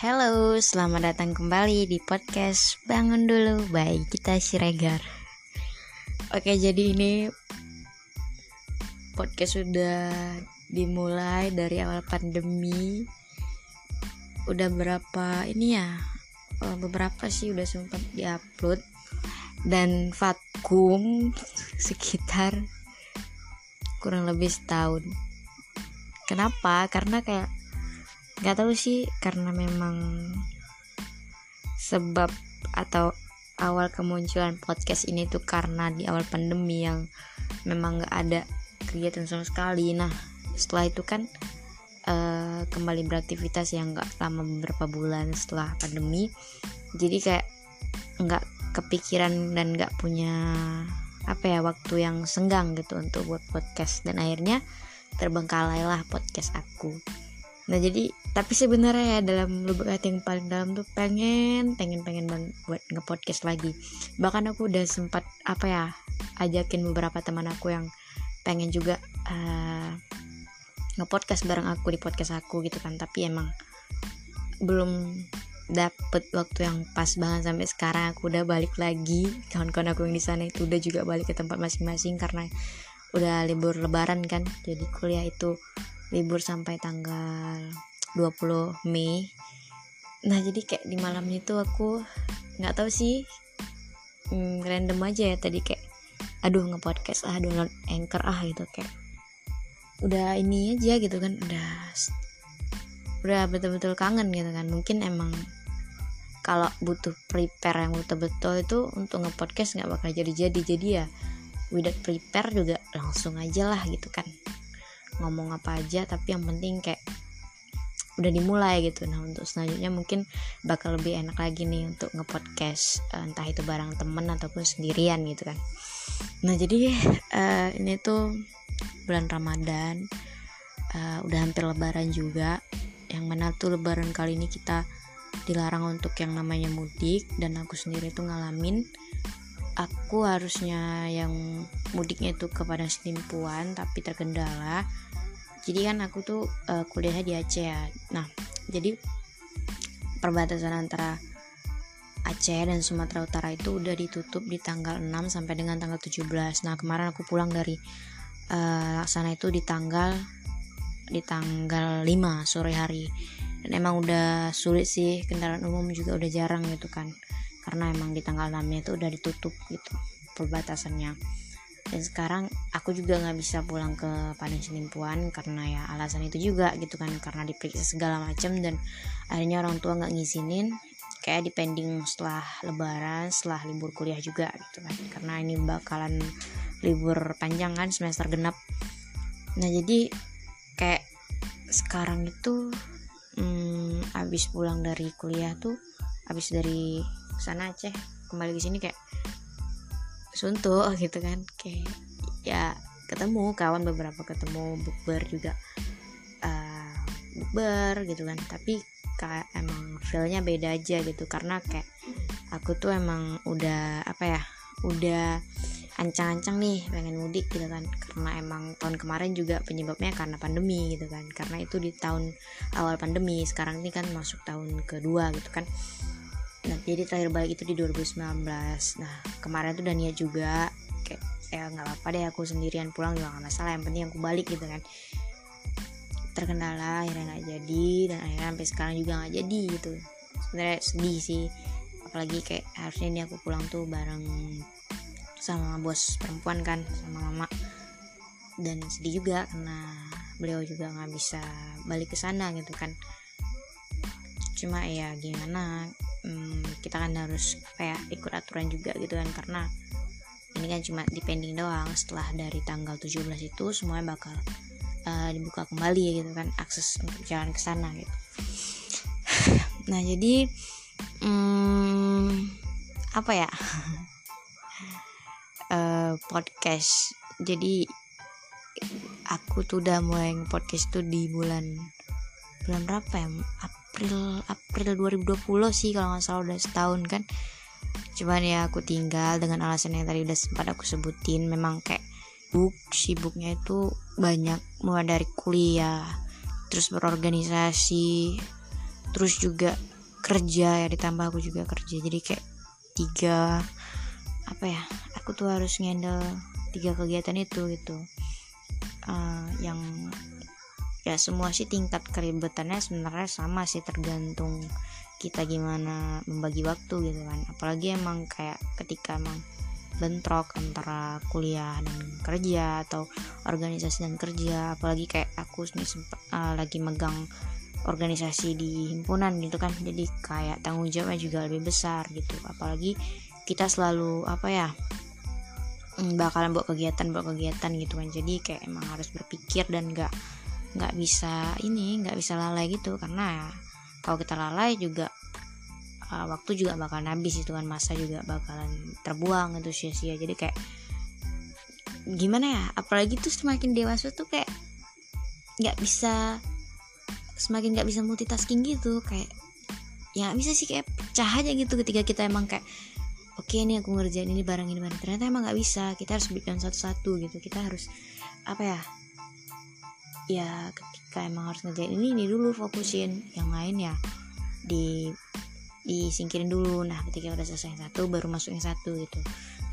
Halo, selamat datang kembali di podcast Bangun Dulu by kita Siregar. Oke, jadi ini podcast sudah dimulai dari awal pandemi. Udah berapa ini ya? Oh, beberapa sih udah sempat diupload dan vakum sekitar kurang lebih setahun. Kenapa? Karena kayak nggak tahu sih karena memang sebab atau awal kemunculan podcast ini tuh karena di awal pandemi yang memang nggak ada kegiatan sama sekali. Nah setelah itu kan uh, kembali beraktivitas yang nggak lama beberapa bulan setelah pandemi. Jadi kayak nggak kepikiran dan nggak punya apa ya waktu yang senggang gitu untuk buat podcast. Dan akhirnya terbengkalai lah podcast aku nah jadi tapi sebenarnya ya dalam lubuk hati yang paling dalam tuh pengen pengen pengen banget buat ngepodcast lagi. Bahkan aku udah sempat apa ya ajakin beberapa teman aku yang pengen juga uh, ngepodcast bareng aku di podcast aku gitu kan. Tapi emang belum dapet waktu yang pas banget sampai sekarang. Aku udah balik lagi. Kawan-kawan aku yang di sana itu udah juga balik ke tempat masing-masing karena udah libur lebaran kan. Jadi kuliah itu libur sampai tanggal 20 Mei. Nah jadi kayak di malamnya itu aku nggak tahu sih hmm, random aja ya tadi kayak aduh ngepodcast ah download anchor ah gitu kayak udah ini aja gitu kan udah udah betul-betul kangen gitu kan. Mungkin emang kalau butuh prepare yang betul-betul itu untuk ngepodcast nggak bakal jadi-jadi jadi ya. Without prepare juga langsung aja lah gitu kan ngomong apa aja tapi yang penting kayak udah dimulai gitu. Nah untuk selanjutnya mungkin bakal lebih enak lagi nih untuk ngepodcast uh, entah itu bareng temen ataupun sendirian gitu kan. Nah jadi uh, ini tuh bulan Ramadan uh, udah hampir lebaran juga yang mana tuh lebaran kali ini kita dilarang untuk yang namanya mudik dan aku sendiri tuh ngalamin aku harusnya yang mudiknya itu ke Padang tapi terkendala jadi kan aku tuh uh, kuliahnya di Aceh ya. Nah jadi perbatasan antara Aceh dan Sumatera Utara itu udah ditutup di tanggal 6 sampai dengan tanggal 17 nah kemarin aku pulang dari uh, laksana itu di tanggal di tanggal 5 sore hari. Dan emang udah sulit sih kendaraan umum juga udah jarang gitu kan. Karena emang di tanggal 6 nya itu udah ditutup gitu perbatasannya dan sekarang aku juga nggak bisa pulang ke Padang Sinimpuan karena ya alasan itu juga gitu kan karena diperiksa segala macam dan akhirnya orang tua nggak ngizinin kayak dipending setelah lebaran setelah libur kuliah juga gitu kan. Karena ini bakalan libur panjang kan semester genap. Nah jadi kayak sekarang itu hmm, abis pulang dari kuliah tuh abis dari sana Aceh kembali ke sini kayak suntuk gitu kan. Kayak ya ketemu kawan beberapa ketemu bukber juga. Uh, bukber gitu kan. Tapi kayak emang feelnya beda aja gitu. Karena kayak aku tuh emang udah apa ya udah ancang-ancang nih pengen mudik gitu kan. Karena emang tahun kemarin juga penyebabnya karena pandemi gitu kan. Karena itu di tahun awal pandemi. Sekarang ini kan masuk tahun kedua gitu kan nah jadi terakhir balik itu di 2019 nah kemarin tuh Dania juga kayak ya nggak apa-apa deh aku sendirian pulang juga nggak masalah yang penting aku balik gitu kan. Terkendala akhirnya nggak jadi dan akhirnya sampai sekarang juga nggak jadi gitu. Sebenarnya sedih sih apalagi kayak harusnya ini aku pulang tuh bareng sama bos perempuan kan sama mama. Dan sedih juga karena beliau juga nggak bisa balik ke sana gitu kan. Cuma ya gimana hmm, kita kan harus apa ya ikut aturan juga gitu kan karena ini kan cuma depending doang. Setelah dari tanggal 17 itu semuanya bakal uh, dibuka kembali gitu kan akses untuk jalan ke sana gitu. Nah jadi hmm, apa ya? Uh, podcast. Jadi aku tuh udah mulai podcast tuh di bulan bulan berapa ya April April 2020 sih kalau nggak salah udah setahun kan. Cuman ya aku tinggal dengan alasan yang tadi udah sempat aku sebutin. Memang kayak sibuk sibuknya itu banyak mulai dari kuliah terus berorganisasi terus juga kerja ya ditambah aku juga kerja. Jadi kayak tiga apa ya aku tuh harus ngendel tiga kegiatan itu gitu. Uh, yang ya semua sih tingkat keribetannya sebenarnya sama sih tergantung kita gimana membagi waktu gitu kan. Apalagi emang kayak ketika emang bentrok antara kuliah dan kerja atau organisasi dan kerja. Apalagi kayak aku nih uh, lagi megang organisasi di himpunan gitu kan. Jadi kayak tanggung jawabnya juga lebih besar gitu. Apalagi kita selalu apa ya mm, bakalan buat kegiatan buat kegiatan gitu kan. Jadi kayak emang harus berpikir dan nggak nggak bisa ini nggak bisa lalai gitu. Karena kalau kita lalai juga uh, waktu juga bakalan habis itu kan masa juga bakalan terbuang itu sia-sia. Jadi kayak gimana ya apalagi tuh semakin dewasa tuh kayak nggak bisa semakin nggak bisa multitasking gitu. Kayak ya bisa sih kayak pecah aja gitu ketika kita emang kayak oke okay, ini aku ngerjain ini barang ini barang. Ternyata emang nggak bisa. Kita harus bikin satu-satu gitu. Kita harus apa ya ya ketika emang harus ngerjain ini ini dulu fokusin. Yang lain ya di disingkirin dulu. Nah ketika udah selesai satu baru masuk yang satu gitu.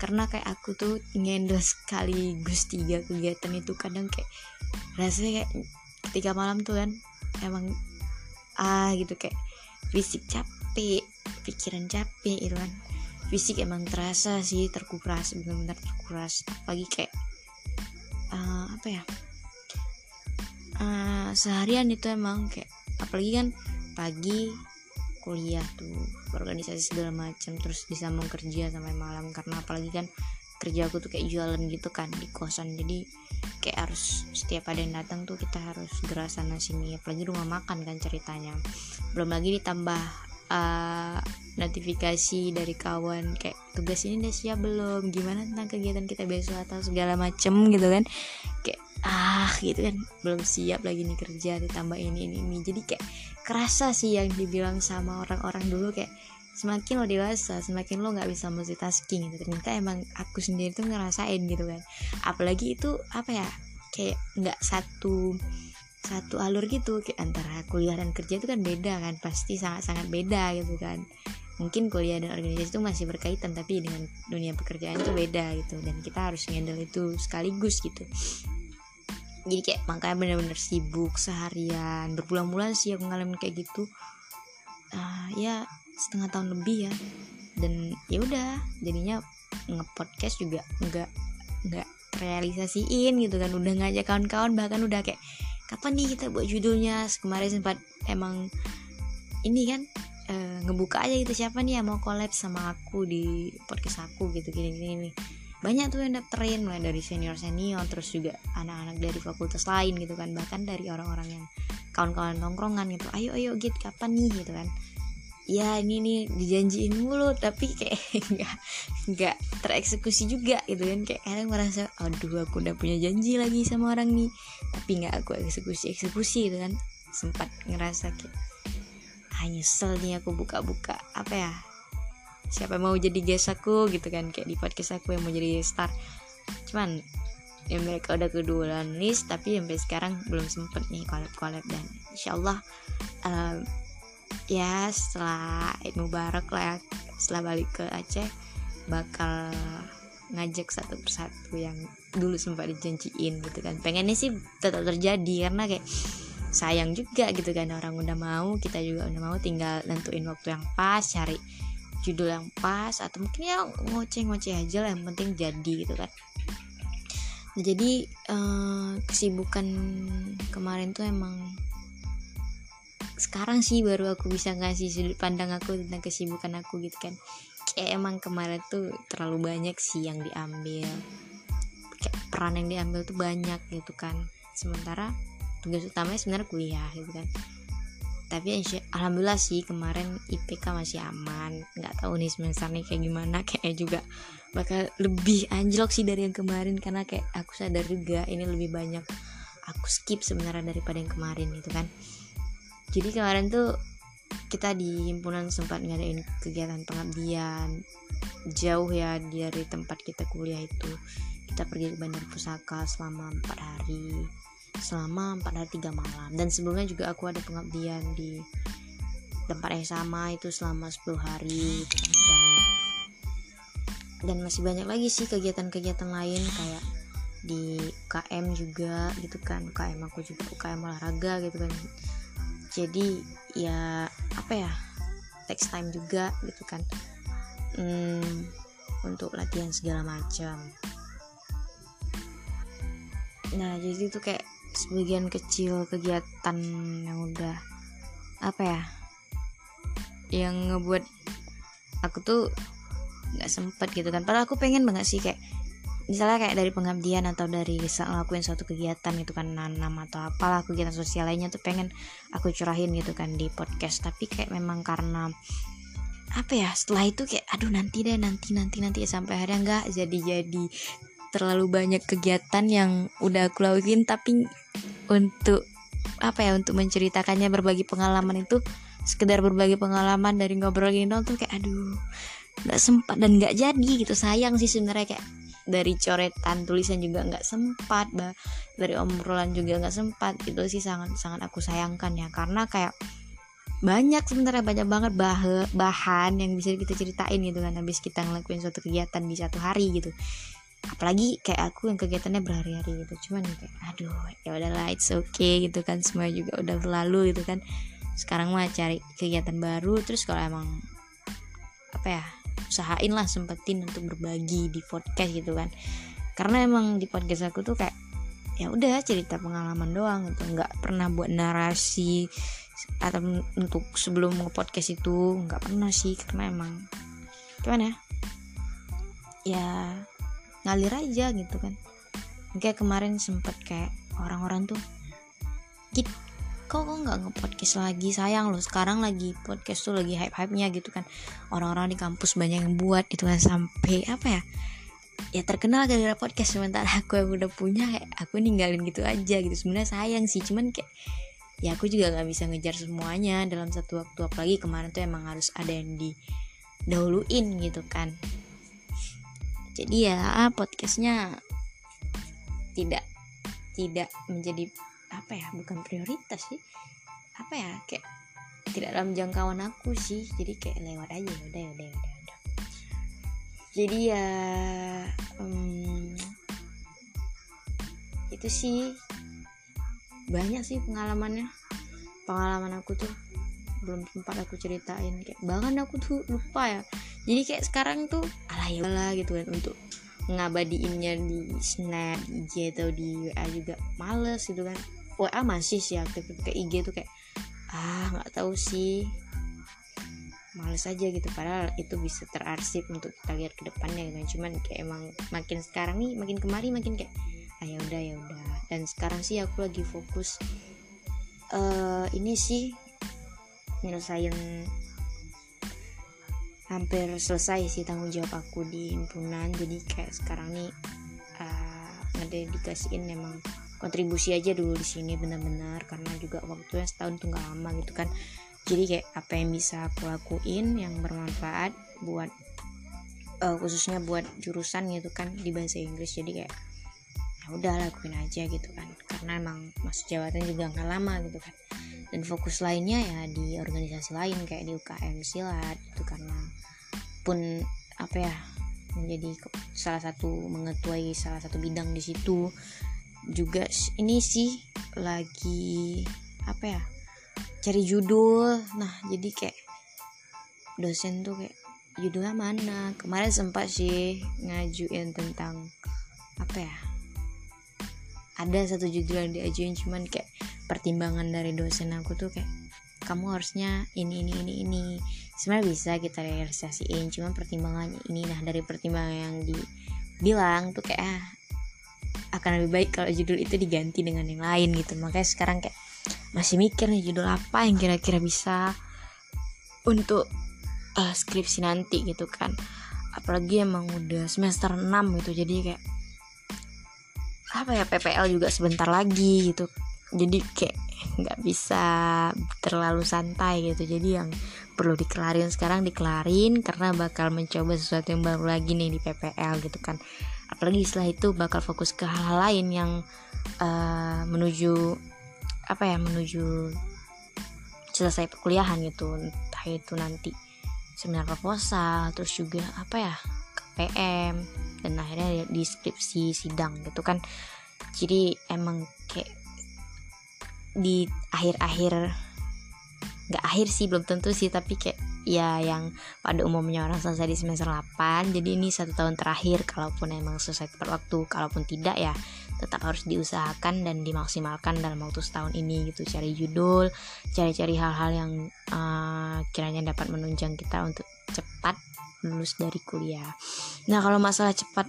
Karena kayak aku tuh ngendel sekaligus tiga kegiatan itu. Kadang kayak rasanya kayak ketika malam tuh kan emang ah gitu. Kayak fisik capek pikiran capek gitu kan. Fisik emang terasa sih terkuras benar-benar terkuras. Apalagi kayak uh, apa ya uh, seharian itu emang kayak apalagi kan pagi kuliah tuh organisasi segala macam terus disambung kerja sampai malam karena apalagi kan kerja aku tuh kayak jualan gitu kan di kosan. Jadi kayak harus setiap ada yang datang tuh kita harus gerak sana sini apalagi rumah makan kan ceritanya. Belum lagi ditambah uh, notifikasi dari kawan kayak tugas ini udah siap belum? Gimana tentang kegiatan kita besok? Atau segala macem gitu kan. Kayak ah gitu kan. Belum siap lagi nih kerja ditambah ini ini ini. Jadi kayak kerasa sih yang dibilang sama orang-orang dulu kayak semakin lo dewasa semakin lo nggak bisa multitasking gitu. Ternyata emang aku sendiri tuh ngerasain gitu kan. Apalagi itu apa ya kayak nggak satu satu alur gitu antara kuliah dan kerja itu kan beda kan pasti sangat-sangat beda gitu kan. Mungkin kuliah dan organisasi itu masih berkaitan tapi dengan dunia pekerjaan itu beda gitu dan kita harus ngendel itu sekaligus gitu. Jadi kayak makanya bener-bener sibuk seharian berbulan-bulan sih aku ngalamin kayak gitu. Uh, ya setengah tahun lebih ya. Dan ya udah jadinya ngepodcast juga nggak nggak realisasiin gitu kan udah ngajak kawan-kawan bahkan udah kayak kapan nih kita buat judulnya? Kemarin sempat emang ini kan e, ngebuka aja gitu siapa nih yang mau collab sama aku di podcast aku gitu gini gini, gini. Banyak tuh yang daftarin mulai dari senior senior terus juga anak-anak dari fakultas lain gitu kan. Bahkan dari orang-orang yang kawan-kawan nongkrongan gitu. Ayo ayo git kapan nih gitu kan ya ini nih dijanjiin mulu tapi kayak nggak nggak tereksekusi juga gitu kan. Kayak kadang merasa aduh aku udah punya janji lagi sama orang nih. Tapi nggak aku eksekusi eksekusi gitu kan. Sempat ngerasa kayak hanya nyesel nih aku buka-buka apa ya siapa mau jadi guest aku? Gitu kan kayak di podcast aku yang mau jadi star. Cuman ya mereka udah kedua list tapi sampai sekarang belum sempet nih collab collab dan insyaallah uh, ya setelah Eid Mubarak lah ya setelah balik ke Aceh bakal ngajak satu persatu yang dulu sempat dijanjiin gitu kan. Pengennya sih tetap terjadi karena kayak sayang juga gitu kan orang udah mau kita juga udah mau tinggal nentuin waktu yang pas cari judul yang pas atau mungkin ya ngoceh-ngoceh aja lah yang penting jadi gitu kan. Jadi uh, kesibukan kemarin tuh emang sekarang sih baru aku bisa ngasih sudut pandang aku tentang kesibukan aku gitu kan. Kayak emang kemarin tuh terlalu banyak sih yang diambil. Kayak peran yang diambil tuh banyak gitu kan. Sementara tugas utamanya sebenarnya kuliah gitu kan. Tapi alhamdulillah sih kemarin IPK masih aman. Nggak tahu nih semester nih kayak gimana. Kayak juga bakal lebih anjlok sih dari yang kemarin. Karena kayak aku sadar juga ini lebih banyak aku skip sebenarnya daripada yang kemarin gitu kan jadi kemarin tuh kita di himpunan sempat ngadain kegiatan pengabdian. Jauh ya dari tempat kita kuliah itu. Kita pergi ke bandar pusaka selama empat hari. Selama 4 hari 3 malam. Dan sebelumnya juga aku ada pengabdian di tempat yang sama itu selama 10 hari. Dan dan masih banyak lagi sih kegiatan-kegiatan lain. Kayak di UKM juga gitu kan. UKM aku juga. UKM olahraga gitu kan jadi ya apa ya text time juga gitu kan. Hmm, untuk latihan segala macam. Nah jadi itu kayak sebagian kecil kegiatan yang udah apa ya yang ngebuat aku tuh nggak sempet gitu kan. Padahal aku pengen banget sih kayak misalnya kayak dari pengabdian atau dari ngelakuin suatu kegiatan gitu kan nanam atau apalah kegiatan sosial lainnya tuh pengen aku curahin gitu kan di podcast. Tapi kayak memang karena apa ya setelah itu kayak aduh nanti deh nanti nanti nanti sampai akhirnya nggak jadi jadi terlalu banyak kegiatan yang udah aku lakuin. Tapi untuk apa ya untuk menceritakannya berbagi pengalaman itu sekedar berbagi pengalaman dari ngobrol gini dong tuh kayak aduh nggak sempat dan nggak jadi gitu. Sayang sih sebenarnya kayak dari coretan tulisan juga nggak sempat bah dari obrolan juga nggak sempat itu sih sangat sangat aku sayangkan ya. Karena kayak banyak sebenarnya banyak banget bah bahan yang bisa kita ceritain gitu kan habis kita ngelakuin suatu kegiatan di satu hari gitu. Apalagi kayak aku yang kegiatannya berhari-hari gitu cuman kayak aduh ya udahlah it's okay gitu kan semua juga udah berlalu gitu kan. Sekarang mah cari kegiatan baru terus kalau emang apa ya usahain lah sempetin untuk berbagi di podcast gitu kan. Karena emang di podcast aku tuh kayak ya udah cerita pengalaman doang gitu. Nggak pernah buat narasi atau untuk sebelum nge-podcast itu nggak pernah sih. Karena emang gimana ya? Ya ngalir aja gitu kan. Kayak kemarin sempet kayak orang-orang tuh gitu kok kok nggak nge-podcast lagi? Sayang loh sekarang lagi podcast tuh lagi hype-hype-nya gitu kan. Orang-orang di kampus banyak yang buat itu kan sampai apa ya? Ya terkenal gara-gara podcast sementara aku yang udah punya kayak aku ninggalin gitu aja gitu. Sebenarnya sayang sih cuman kayak ya aku juga nggak bisa ngejar semuanya dalam satu waktu. Apalagi kemarin tuh emang harus ada yang didahuluin gitu kan. Jadi ya podcastnya tidak tidak menjadi apa ya bukan prioritas sih. Apa ya kayak tidak dalam jangkauan aku sih. Jadi kayak lewat aja ya udah ya udah ya udah jadi ya um, itu sih banyak sih pengalamannya. Pengalaman aku tuh belum sempat aku ceritain. Kayak bahkan aku tuh lupa ya. Jadi kayak sekarang tuh alah ya lah gitu kan untuk ngabadiinnya di snap IG atau di WA juga males gitu kan WA masih sih aktif ke IG tuh kayak ah nggak tahu sih. Males aja gitu padahal itu bisa terarsip untuk kita lihat ke depannya gitu. Cuman kayak emang makin sekarang nih makin kemari makin kayak ah ya udah ya udah. Dan sekarang sih aku lagi fokus uh, ini sih nyelesain hampir selesai sih tanggung jawab aku di himpunan. Jadi kayak sekarang nih uh, ngededikasiin emang kontribusi aja dulu di sini benar-benar karena juga waktunya setahun tuh nggak lama gitu kan. Jadi kayak apa yang bisa aku lakuin yang bermanfaat buat uh, khususnya buat jurusan gitu kan di bahasa Inggris. Jadi kayak ya udah lakuin aja gitu kan. Karena emang masuk jabatan juga nggak lama gitu kan. Dan fokus lainnya ya di organisasi lain kayak di UKM silat itu karena pun apa ya menjadi salah satu mengetuai salah satu bidang di situ juga ini sih lagi apa ya cari judul. Nah jadi kayak dosen tuh kayak judulnya mana? Kemarin sempat sih ngajuin tentang apa ya ada satu judul yang diajuin cuman kayak pertimbangan dari dosen aku tuh kayak kamu harusnya ini ini ini ini. Sebenarnya bisa kita realisasiin cuman pertimbangannya ini. Nah dari pertimbangan yang dibilang tuh kayak ah, akan lebih baik kalau judul itu diganti dengan yang lain gitu. Makanya sekarang kayak masih mikir nih judul apa yang kira-kira bisa untuk uh, skripsi nanti gitu kan. Apalagi emang udah semester 6 gitu jadi kayak apa ya PPL juga sebentar lagi gitu. Jadi kayak nggak bisa terlalu santai gitu. Jadi yang perlu dikelarin sekarang dikelarin karena bakal mencoba sesuatu yang baru lagi nih di PPL gitu kan apalagi setelah itu bakal fokus ke hal-hal lain yang uh, menuju apa ya menuju selesai perkuliahan gitu. Entah itu nanti seminar proposal terus juga apa ya KPM dan akhirnya di skripsi sidang gitu kan. Jadi emang kayak di akhir-akhir nggak akhir sih belum tentu sih tapi kayak ya yang pada umumnya orang selesai di semester 8 jadi ini satu tahun terakhir kalaupun emang selesai tepat waktu kalaupun tidak ya tetap harus diusahakan dan dimaksimalkan dalam waktu setahun ini gitu. Cari judul cari-cari hal-hal yang uh, kiranya dapat menunjang kita untuk cepat lulus dari kuliah. Nah kalau masalah cepat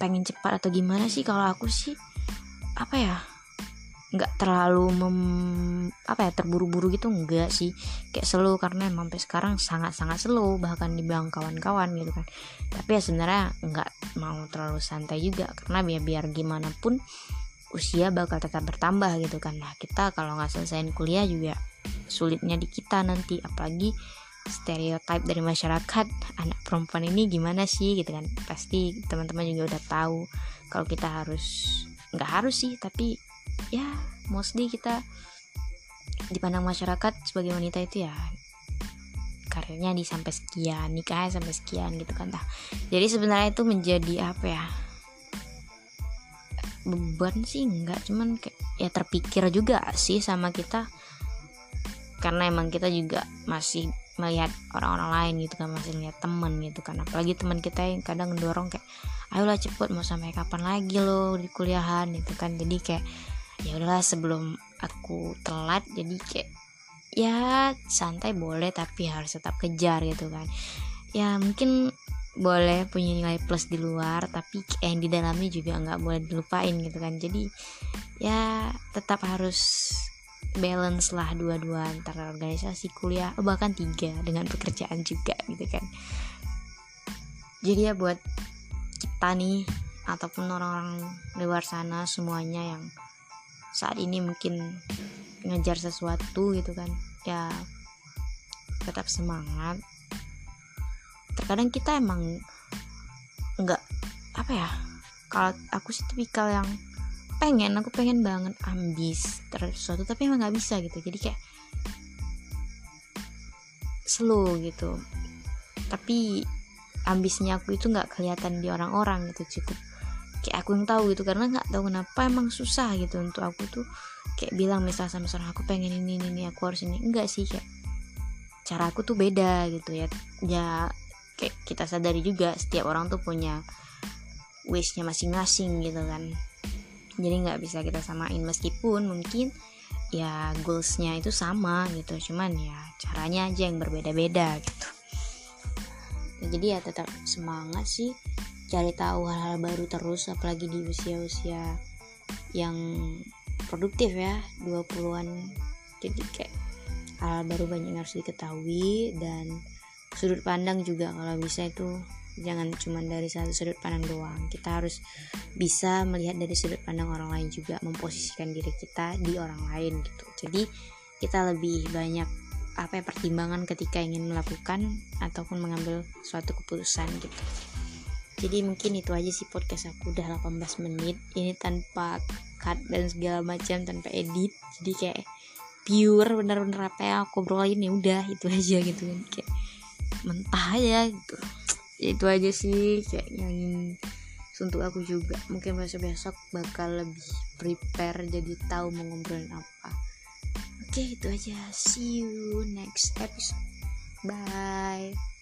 pengen cepat atau gimana sih? Kalau aku sih apa ya nggak terlalu mem, apa ya terburu-buru gitu enggak sih. Kayak slow karena emang sampai sekarang sangat-sangat slow bahkan dibilang kawan-kawan gitu kan. Tapi ya sebenarnya nggak mau terlalu santai juga karena biar biar gimana pun usia bakal tetap bertambah gitu kan. Nah kita kalau nggak selesaiin kuliah juga sulitnya di kita nanti apalagi stereotip dari masyarakat anak perempuan ini gimana sih gitu kan. Pasti teman-teman juga udah tahu kalau kita harus nggak harus sih tapi ya mostly kita dipandang masyarakat sebagai wanita itu ya karirnya di sampai sekian nikahnya sampai sekian gitu kan nah, jadi sebenarnya itu menjadi apa ya beban sih enggak. Cuman kayak ya terpikir juga sih sama kita karena emang kita juga masih melihat orang-orang lain gitu kan masih melihat temen gitu kan. Apalagi teman kita yang kadang ngedorong kayak ayolah cepet mau sampai kapan lagi lo di kuliahan gitu kan. Jadi kayak ya udahlah sebelum aku telat jadi kayak ya santai boleh tapi harus tetap kejar gitu kan. Ya mungkin boleh punya nilai plus di luar tapi yang di dalamnya juga nggak boleh dilupain gitu kan. Jadi ya tetap harus balance lah dua-dua antara organisasi kuliah oh bahkan tiga dengan pekerjaan juga gitu kan. Jadi ya buat kita nih ataupun orang-orang luar sana semuanya yang saat ini mungkin ngejar sesuatu gitu kan ya tetap semangat. Terkadang kita emang nggak apa ya kalau aku sih tipikal yang pengen aku pengen banget ambis terhadap sesuatu tapi emang nggak bisa gitu. Jadi kayak slow gitu. Tapi ambisnya aku itu nggak kelihatan di orang-orang gitu cukup kayak aku yang tahu gitu karena nggak tahu kenapa emang susah gitu untuk aku tuh kayak bilang misal sama seorang aku pengen ini ini, ini aku harus ini. Enggak sih kayak cara aku tuh beda gitu ya. Ya kayak kita sadari juga setiap orang tuh punya wishnya masing-masing gitu kan. Jadi nggak bisa kita samain meskipun mungkin ya goalsnya itu sama gitu cuman ya caranya aja yang berbeda-beda gitu. Jadi ya tetap semangat sih cari tahu hal-hal baru terus apalagi di usia-usia yang produktif ya 20-an jadi kayak hal, hal baru banyak yang harus diketahui dan sudut pandang juga kalau bisa itu jangan cuma dari satu sudut pandang doang. Kita harus bisa melihat dari sudut pandang orang lain juga memposisikan diri kita di orang lain gitu. Jadi kita lebih banyak apa ya pertimbangan ketika ingin melakukan ataupun mengambil suatu keputusan gitu jadi mungkin itu aja sih podcast aku. Udah 18 menit. Ini tanpa cut dan segala macam tanpa edit. Jadi kayak pure bener-bener apa yang aku obrolin ya udah itu aja gitu. Kan kayak mentah aja gitu. Ya, itu aja sih kayak yang untuk aku juga. Mungkin besok besok bakal lebih prepare jadi tahu mau ngobrolin apa. Oke itu aja. See you next episode. Bye